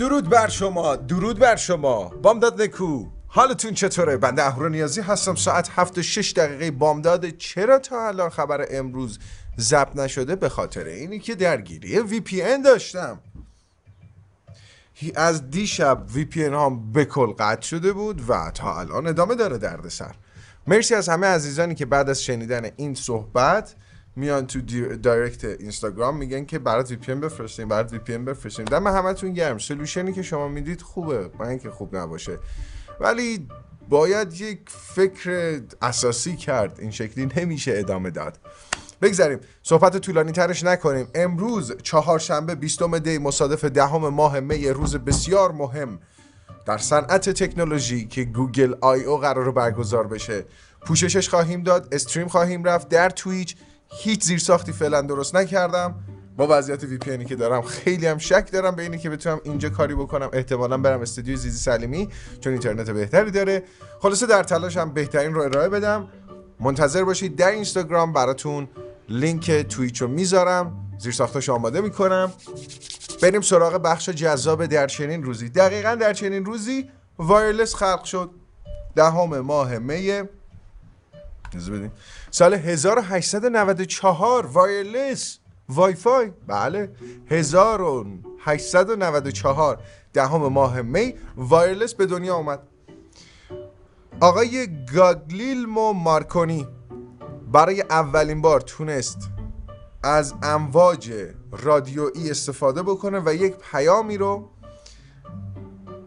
درود بر شما درود بر شما. بامداد نکو. حالتون چطوره؟ بنده اهورا نیازی هستم. ساعت هفت و شش دقیقه بامداد. چرا تا الان خبر امروز ضبط نشده؟ به خاطر اینی که درگیری VPN داشتم. از دیشب VPN هم به کل قطع شده بود و تا الان ادامه داره دردسر. مرسی از همه عزیزانی که بعد از شنیدن این صحبت میان تو direct اینستاگرام میگن که برات وی پی ان بفرستیم برات وی پی ان بفرستیم. دم همتون گرم. solution ی که شما می‌دید خوبه. با اینکه خوب نباشه. ولی باید یک فکر اساسی کرد. این شکلی نمیشه ادامه داد. بگذاریم. صحبت طولانی ترش نکنیم. امروز چهارشنبه 20 دی مصادف دهم ماه می روز بسیار مهم در صنعت تکنولوژی که گوگل آی او قراره برگزار بشه. پوششش خواهیم داد. stream خواهیم رفت. در تویچ هیچ زیرساختی فعلا درست نکردم. با وضعیت VPN ی که دارم خیلی هم شک دارم به اینی که بتونم اینجا کاری بکنم. احتمالا برم استودیو زیزی سلیمی چون اینترنت بهتری داره. خلاصه در تلاشم بهترین رو ارائه بدم. منتظر باشید در اینستاگرام براتون لینک تویچ رو می‌ذارم. زیر ساختاش آماده می‌کنم. بریم سراغ بخش جذاب در چنین روزی. دقیقا در چنین روزی wireless خلق شد. دهم ماه می بدین. سال 1894 wireless وای فای بله 1894 دهم ماه می وایرلس به دنیا آمد آقای گاگلیلمو مارکونی برای اولین بار تونست از امواج رادیویی استفاده بکنه و یک پیامی رو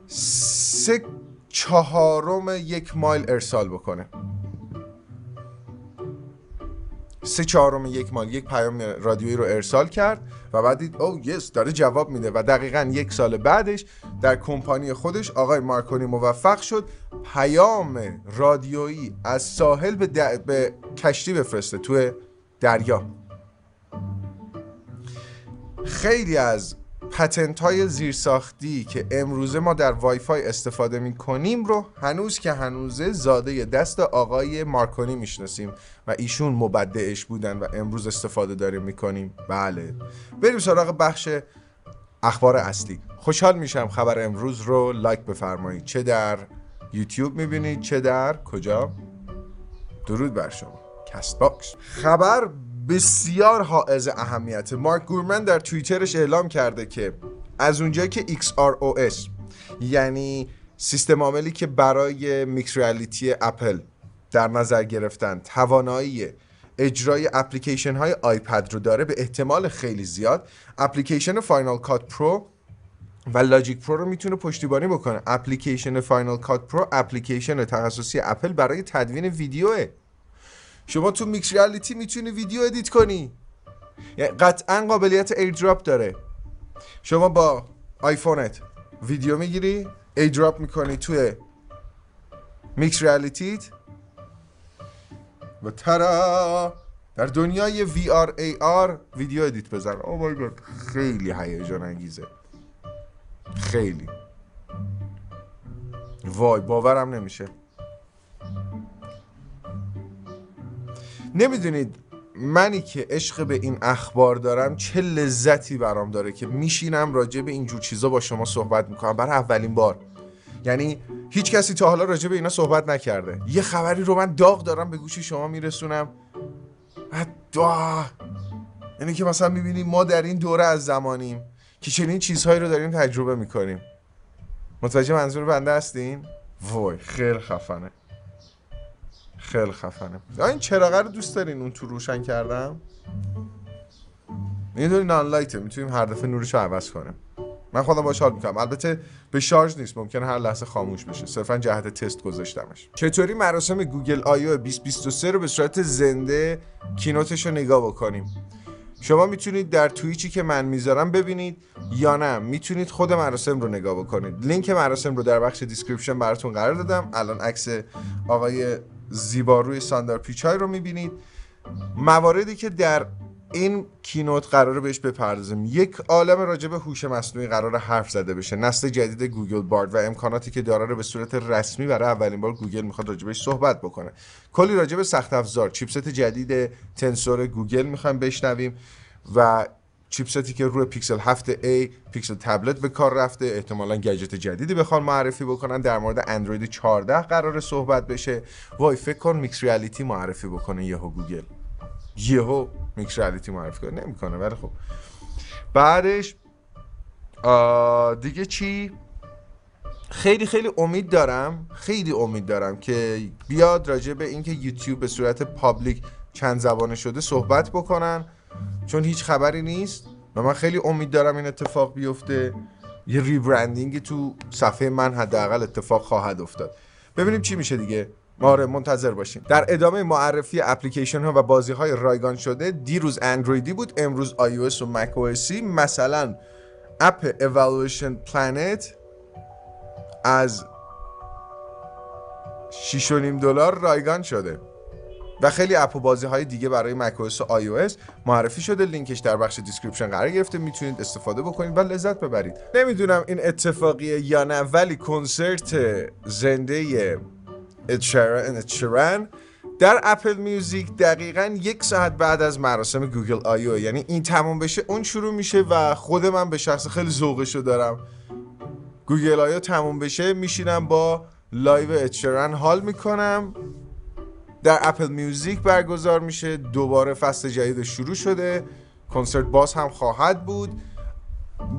سه چهارم یک مایل ارسال بکنه. سه چهارم یک مایل یک پیام رادیویی رو ارسال کرد و بعد دید او یس داره جواب میده و دقیقا یک سال بعدش در کمپانی خودش آقای مارکونی موفق شد پیام رادیویی از ساحل به, به کشتی بفرسته توی دریا. خیلی از پتنت های زیرساختی که امروزه ما در وای فای استفاده می کنیم رو هنوز که هنوزه زاده دست آقای مارکونی می‌شناسیم و ایشون مبدعش بودن و امروز استفاده داریم می‌کنیم. بله. بریم سراغ بخش اخبار اصلی. خوشحال میشم خبر امروز رو لایک بفرمایید. چه در یوتیوب می‌بینید چه در کجا؟ درود بر شما. کست باکس. خبر بسیار حائز اهمیت مارک گورمن در توییترش اعلام کرده که از اونجایی که XROS یعنی سیستم عاملی که برای mixed reality اپل در نظر گرفتن توانایی اجرای اپلیکیشن های آیپد رو داره به احتمال خیلی زیاد اپلیکیشن فاینال کات پرو و لاجیک پرو رو می‌تونه پشتیبانی بکنه. اپلیکیشن فاینال کات پرو اپلیکیشن تخصصی اپل برای تدوین ویدیوه. شما تو mixed reality می‌تونی ویدیو edit کنی. یعنی قطعا قابلیت ایردراپ داره. شما با آیفونت ویدیو می‌گیری ایردراپ می‌کنی توی mixed reality ت. و ترا در دنیای VR AR ویدیو edit بزن. oh my God خیلی هیجان انگیزه خیلی. وای باورم نمیشه. نمی‌دونید منی که عشق به این اخبار دارم چه لذتی برام داره که میشینم راجع به اینجور چیزا با شما صحبت می‌کنم. برای اولین بار. یعنی هیچ کسی تا حالا راجع به اینا صحبت نکرده. یه خبری رو من داغ دارم به گوش شما میرسونم. آه. یعنی که مثلا می‌بینیم ما در این دوره از زمانیم که چنین چیزهایی رو داریم تجربه می‌کنیم. متوجه منظور بنده هستین؟ وای خیلی خفنه. خیلی خفنه. این چراغه رو دوست دارین اون تو روشن کردم می‌دونی نان لایته می‌تونیم هر دفعه نورش رو عوض کنیم. من خودم باش حال می‌کنم. البته به شارژ نیست ممکنه هر لحظه خاموش بشه. صرفا جهت تست گذاشتمش. چطوری مراسم گوگل آی او 2023 رو به صورت زنده keynote ش رو نگاه بکنیم؟ شما می‌تونید در تویچی که من می‌ذارم ببینید یا نه. می‌تونید خود مراسم رو نگاه بکنید. لینک مراسم رو در بخش description براتون قرار دادم. الان عکس آقای زیباروی ساندار پیچای رو می‌بینید. مواردی که در این keynote قراره بهش بپردازیم. یک عالم راجع به هوش مصنوعی قرار حرف زده بشه. نسل جدید گوگل بارد و امکاناتی که داره رو به صورت رسمی برای اولین بار گوگل می‌خواد راجع صحبت بکنه. کلی راجع به سخت افزار chipset جدید تنسور گوگل می‌خوایم بشنویم و chipset ی که روی پیکسل 7A پیکسل تبلت به کار رفته. احتمالا گجت جدیدی بخوان معرفی بکنن. در مورد اندروید 14 قرار صحبت بشه. وای فکر کن mixed reality معرفی بکنه یهو گوگل. یهو mixed reality معرفی کنه. نمی‌کنه ولی خب. بعدش دیگه چی؟ خیلی خیلی امید دارم خیلی امید دارم که بیاد راجع به اینکه یوتیوب به صورت public چند زبانه شده صحبت بکنن. چون هیچ خبری نیست و من خیلی امید دارم این اتفاق بیفته. یه rebranding تو صفحه من حداقل اتفاق خواهد افتاد. ببینیم چی میشه دیگه. آره منتظر باشیم. در ادامه معرفی اپلیکیشن ها و بازی های رایگان شده دیروز اندرویدی بود امروز iOS و مک مثلا اپ Evolution Planet از 6.5 دلار رایگان شده. و خیلی اپ و بازی های دیگه برای macOS و iOS معرفی شده. لینکش در بخش description قرار گرفته. می‌تونید استفاده بکنید و لذت ببرید. نمی‌دونم این اتفاقیه یا نه ولی کنسرت زنده اد شیرن در اپل میوزیک دقیقا یک ساعت بعد از مراسم گوگل آی او یعنی این تموم بشه اون شروع میشه و خود من به شخص خیلی ذوقشو دارم. گوگل آی او تموم بشه میشینم با live اد شیرن حال می‌کنم. در اپل میوزیک برگزار میشه. دوباره فصل جدید شروع شده. کنسرت باز هم خواهد بود.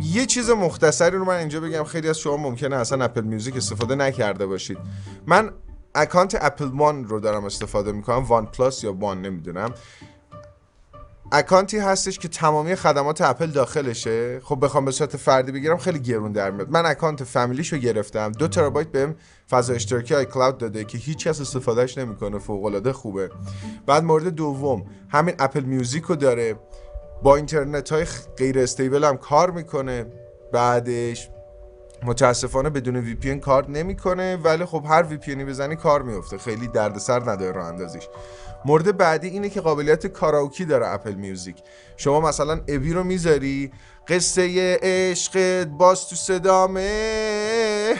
یه چیز مختصری رو من اینجا بگم. خیلی از شما ممکنه اصلا اپل میوزیک استفاده نکرده باشید. من اکانت اپل وان رو دارم استفاده می‌کنم. وان پلاس یا وان نمی‌دونم. اکانتی هستش که تمامی خدمات اپل داخلشه. خب بخوام به صورت فردی بگیرم خیلی گرون در میاد. من اکانت family ش رو گرفتم. دو ترابایت بهم فضا اشتراکی آی کلاود داده که هیچ کس استفادهش نمی‌کنه. فوق العاده خوبه. بعد مورد دوم همین اپل میوزیک رو داره. با اینترنت های غیر stable هم کار می‌کنه. بعدش متاسفانه بدون VPN کار نمی‌کنه ولی خب هر VPN بزنی کار میفته خیلی دردسر نداره راه اندازیش. مورد بعدی اینه که قابلیت karaoke داره Apple Music. شما مثلا ابی رو می‌ذاری قصه عشق باز تو صدامه.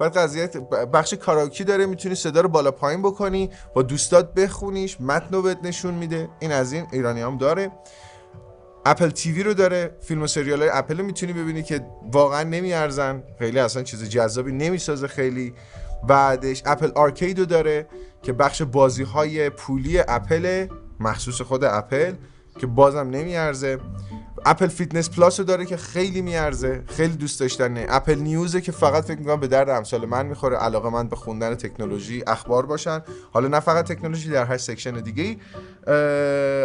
بعد قضیه بخش karaoke داره می‌تونی صدا رو بالا پایین بکنی با دوستات بخونیش متن رو نشون میده. این از این ایرانی هم داره. Apple TV رو داره فیلم و سریال های اپل رو می‌تونی ببینی که واقعا نمیارزن. خیلی اصلا چیز جذابی نمی‌سازه خیلی. بعدش Apple Arcade رو داره که بخش بازی های پولی اپل مخصوص خود اپل. که بازم نمیارزه. Apple Fitness Plus رو داره که خیلی میارزه. خیلی دوست داشتنه. Apple News ه که فقط فکر می‌کنم به درد امثال من می‌خوره. علاقه من به خوندن تکنولوژی اخبار باشن. حالا نه فقط تکنولوژی در هر section دیگه ای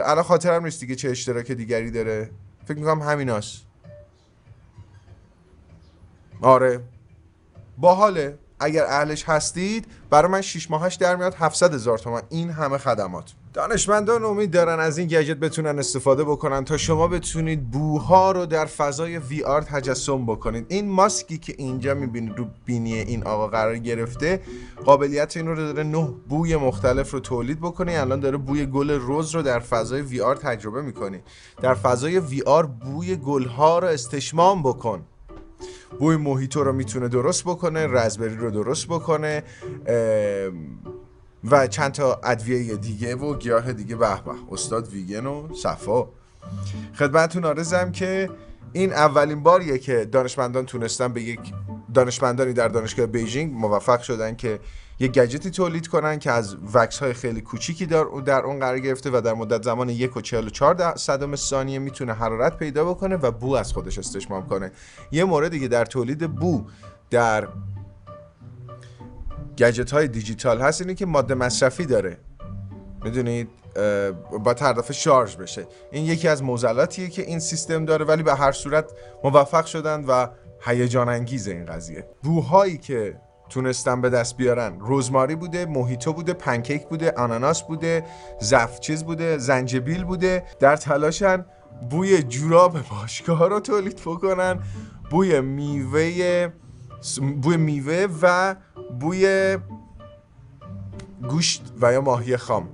الان خاطرم نیست دیگه چه اشتراک دیگری داره. فکر می‌کنم همیناست. آره. باحاله. اگر اهلش هستید برای من 6 ماهش در میاد 700 هزار تومن. این همه خدمات. دانشمندان امید دارن از این گجت بتونن استفاده بکنن تا شما بتونید بوها رو در فضای وی آر تجسم بکنید. این ماسکی که اینجا می‌بینید رو بینی این آقا قرار گرفته قابلیت این رو داره نه بوی مختلف رو تولید بکنه. الان داره بوی گل روز رو در فضای وی آر تجربه می‌کنی در فضای VR بوی گل ها رو استشمام بکن. بوی موهیتو رو می‌تونه درست بکنه raspberry رو درست بکنه و چند تا ادویه دیگه و گیاه دیگه به استاد ویگن و صفا. خدمتتون عرضم که این اولین باریه که دانشمندان تونستن به یک دانشمندانی در دانشگاه Beijing موفق شدن که یک گجتی تولید کنن که از wax های خیلی کوچیکی در, در اون قرار گرفته و در مدت زمان یک و چهل و چهار صدم ثانیه می‌تونه حرارت پیدا بکنه و بو از خودش استشمام کنه. یه مورد دیگه در تولید بو در گجت های دیجیتال هست اینه که ماده مصرفی داره. می‌دونید؟ با تردافه شارژ بشه. این یکی از موزلاتیه که این سیستم داره ولی به هر صورت موفق شدن و هیجان انگیز این قضیه. بوهایی که تونستن به دست بیارن روزماری بوده موهیتو بوده پنکیک بوده آناناس بوده زفچیز بوده زنجبیل بوده در تلاشن بوی جوراب باشگاه رو تولید بکنن بوی میوه بوی میوه و بوی گوشت و یا ماهی خام.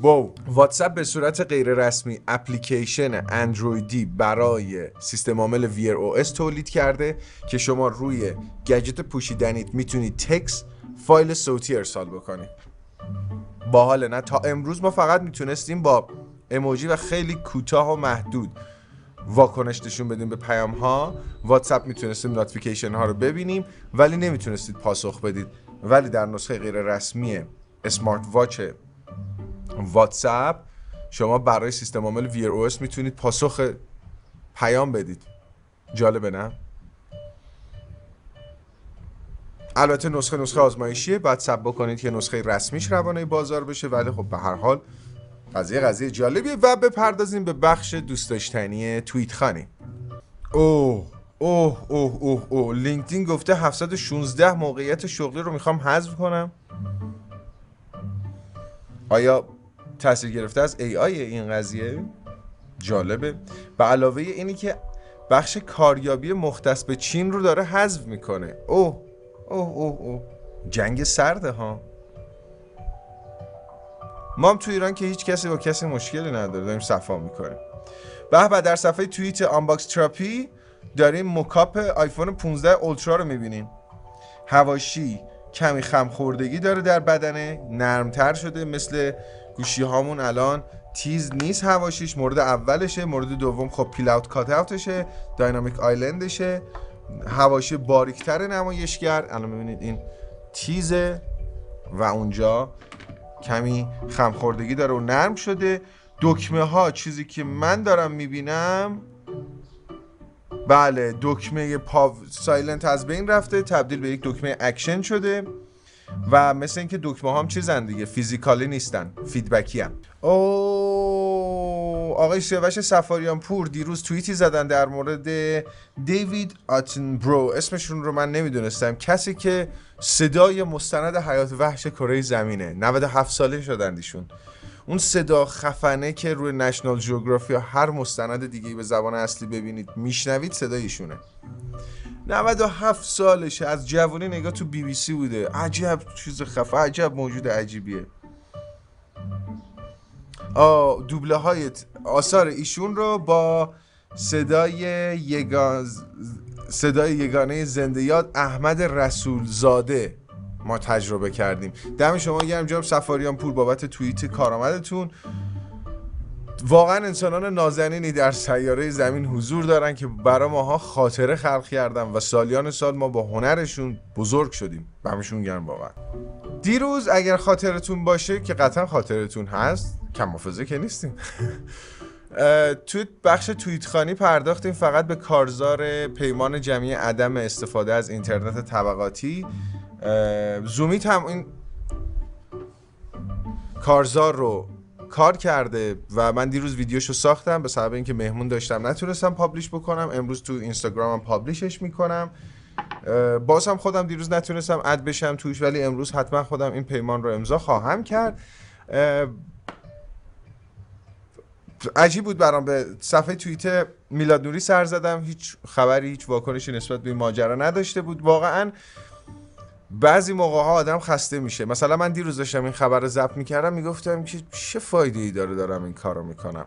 wow. واتساپ به صورت غیر رسمی اپلیکیشن اندرویدی برای سیستم عامل Wear OS تولید کرده که شما روی گجت پوشیدنیت می‌تونید تکس فایل صوتی ارسال بکنید. باحال نه؟ تا امروز ما فقط می‌تونستیم با اموجی و خیلی کوتاه و محدود واکنش نشون بدیم به پیام ها واتساپ می‌تونستیم notification ها رو ببینیم ولی نمی‌تونستید پاسخ بدید. ولی در نسخه غیر رسمی smart watch واتساپ شما برای سیستم عامل Wear OS می‌تونید پاسخ پیام بدید. جالبه نه؟ البته نسخه نسخه آزمایشیه. بعد سب بکنید که نسخه رسمیش روانه بازار بشه. ولی خب به هر حال قضیه قضیه جالبیه و بپردازیم به بخش دوست داشتنی توییت خانی. اوه اوه اوه اوه اوه. لینکدین گفته 716 موقعیت شغلی رو می‌خوام حذف کنم. آیا تاثیر گرفته از ای آی این قضیه؟ جالبه. به علاوه اینی که بخش کاریابی مختص به چین رو داره حذف می‌کنه. اوه اوه اوه اوه. جنگ سرده ها. ما هم تو ایران که هیچ کسی با کسی مشکلی نداره داریم صفا می‌کنیم. به در صفحه توییت Unbox Therapy داریم mockup آیفون 15 Ultra رو می‌بینیم حواشی کمی خمخوردگی داره در بدنه نرمتر شده مثل گوشی هامون الان. تیز نیست حواشیش مورد اولشه مورد دوم خب pill out cutout شه Dynamic Island شه. حواشی باریکتر نمایشگر الان ببینید این تیزه و اونجا کمی خمخوردگی داره و نرم شده. دکمه ها چیزی که من دارم می‌بینم بله دکمه power silent از بین رفته تبدیل به یک دکمه اکشن شده و مثل اینکه دکمه هم چیزن دیگه فیزیکالی نیستن فیدبکی هم او آقای سیاوش سفاریان پور دیروز توییتی زدن در مورد دیوید برو اسمشون رو من نمی‌دونستم. کسی که صدای مستند حیات وحش کره زمینه. 97 ساله شدن ایشون. اون صدا خفنه که روی نشنال جیوگرافی یا هر مستند دیگه به زبان اصلی ببینید میشنوید صدایشونه 97 سالشه. از جوانی نگاه تو بی بی سی بوده. عجب چیز خفه عجب موجود عجیبیه. دوبله های آثار ایشون رو با صدای یگان صدای یگانه زنده یاد احمد رسول زاده ما تجربه کردیم. دم شما گرم جناب سفاریان پور بابت توییت کارآمدتون. واقعا انسانان نازنینی در سیاره زمین حضور دارن که برای ماها خاطره خلق کردن و سالیان سال ما با هنرشون بزرگ شدیم همشون گرم واقعا. دیروز اگر خاطرتون باشه که قطعا خاطرتون هست کم حافظه که نیستیم. توی بخش توییت خانی پرداختیم فقط به کارزار پیمان جمعی عدم استفاده از اینترنت طبقاتی. زومیت هم این کارزار رو کار کرده و من دیروز ویدیوشو ساختم به سبب اینکه مهمون داشتم. نتونستم پابلیش بکنم. امروز تو اینستاگرامم پابلیشش می‌کنم. باز هم خودم دیروز نتونستم اد بشم توش ولی امروز حتما خودم این پیمان رو امضا خواهم کرد. عجیب بود برام. به صفحه توییت میلاد نوری سر زدم. هیچ خبری هیچ واکنشی نسبت به این ماجرا نداشته بود. واقعا بعضی موقع ها آدم خسته میشه. مثلا من دیروز داشتم این خبر رو ضبط می‌کردم می‌گفتم که چه فایده ای داره دارم این کارو می‌کنم.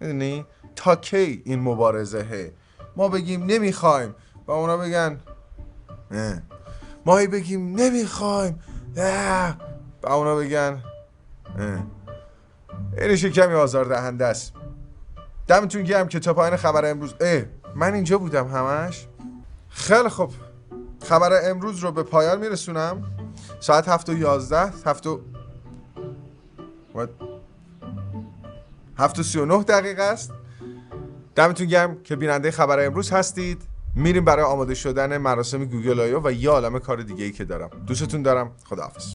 می‌دونی؟ تا کی این مبارزه ما بگیم نمی‌خوایم. و اونا بگن نه. ما بگیم نمی‌خوایم. و اونا بگن اینش کمی آزار دهنده است. دمتون گرم که تا پایین خبر امروز. اه من اینجا بودم همش. خیلی خوب. خبر امروز رو به پایان میرسونم. ساعت هفت و یازده هفت و هفت و سی و نه دقیقه است. دمتون گرم که بیننده خبر امروز هستید. میریم برای آماده شدن مراسم گوگل آیو و یه عالم کار دیگه ای که دارم. دوستتون دارم. خداحافظ.